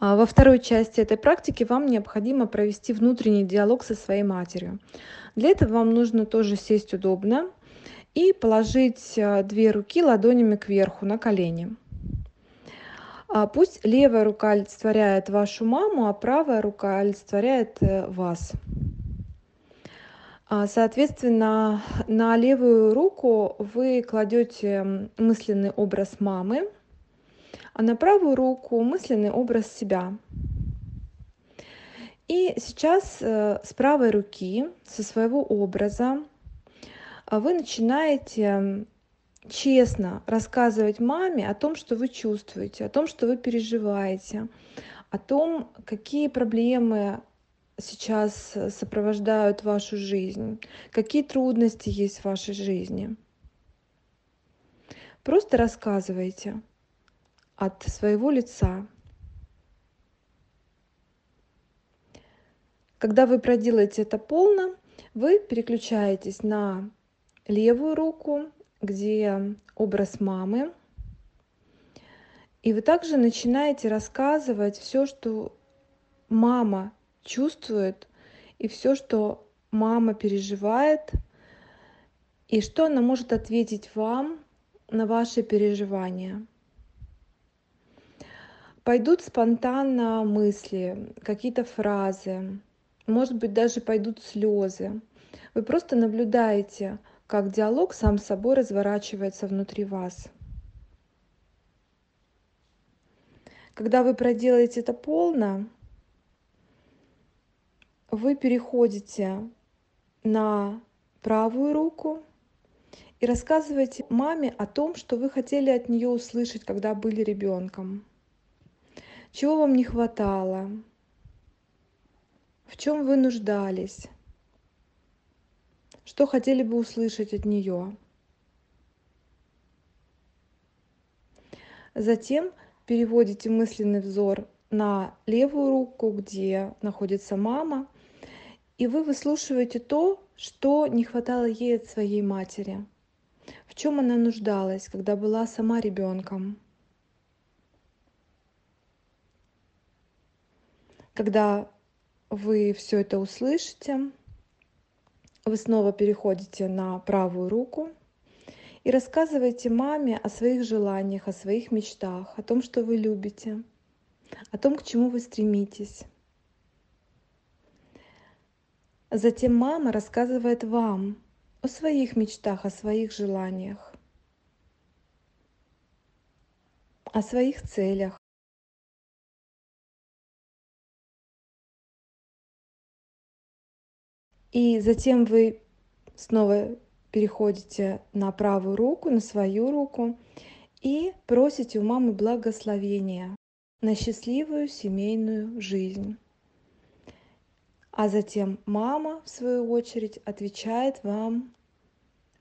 А, Во второй части этой практики вам необходимо провести внутренний диалог со своей матерью. Для этого вам нужно тоже сесть удобно и положить а, две руки ладонями кверху на колени. А, Пусть левая рука олицетворяет вашу маму, а правая рука олицетворяет э, вас. Соответственно, на левую руку вы кладете мысленный образ мамы, а на правую руку мысленный образ себя. И сейчас э, с правой руки, со своего образа, а, вы начинаете честно рассказывать маме о том, что вы чувствуете, о том, что вы переживаете, о том, какие проблемы сейчас э, сопровождают вашу жизнь, какие трудности есть в вашей жизни. Просто рассказывайте от своего лица. Когда вы проделаете это полно, вы переключаетесь на левую руку, где образ мамы. И вы также начинаете рассказывать все, что мама чувствует, и все, что мама переживает, и что она может ответить вам на ваши переживания. Пойдут спонтанно мысли, какие-то фразы, может быть, даже пойдут слезы. Вы просто наблюдаете, как диалог сам собой разворачивается внутри вас. Когда вы проделаете это полно, вы переходите на правую руку и рассказываете маме о том, что вы хотели от нее услышать, когда были ребенком. Чего вам не хватало? В чем вы нуждались? Что хотели бы услышать от нее? Затем переводите мысленный взор на левую руку, где находится мама, и вы выслушиваете то, что не хватало ей от своей матери, в чем она нуждалась, когда была сама ребенком. Когда вы все это услышите, вы снова переходите на правую руку и рассказываете маме о своих желаниях, о своих мечтах, о том, что вы любите, о том, к чему вы стремитесь. Затем мама рассказывает вам о своих мечтах, о своих желаниях, о своих целях. И затем вы снова переходите на правую руку, на свою руку и просите у мамы благословения на счастливую семейную жизнь. А затем мама, в свою очередь, отвечает вам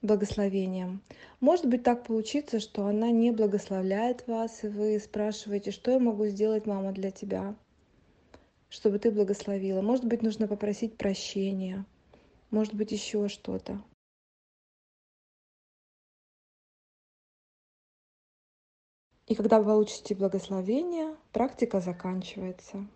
благословением. Может быть так получится, что она не благословляет вас, и вы спрашиваете, что я могу сделать, мама, для тебя, чтобы ты благословила. Может быть, нужно попросить прощения, может быть, еще что-то. И когда вы получите благословение, практика заканчивается.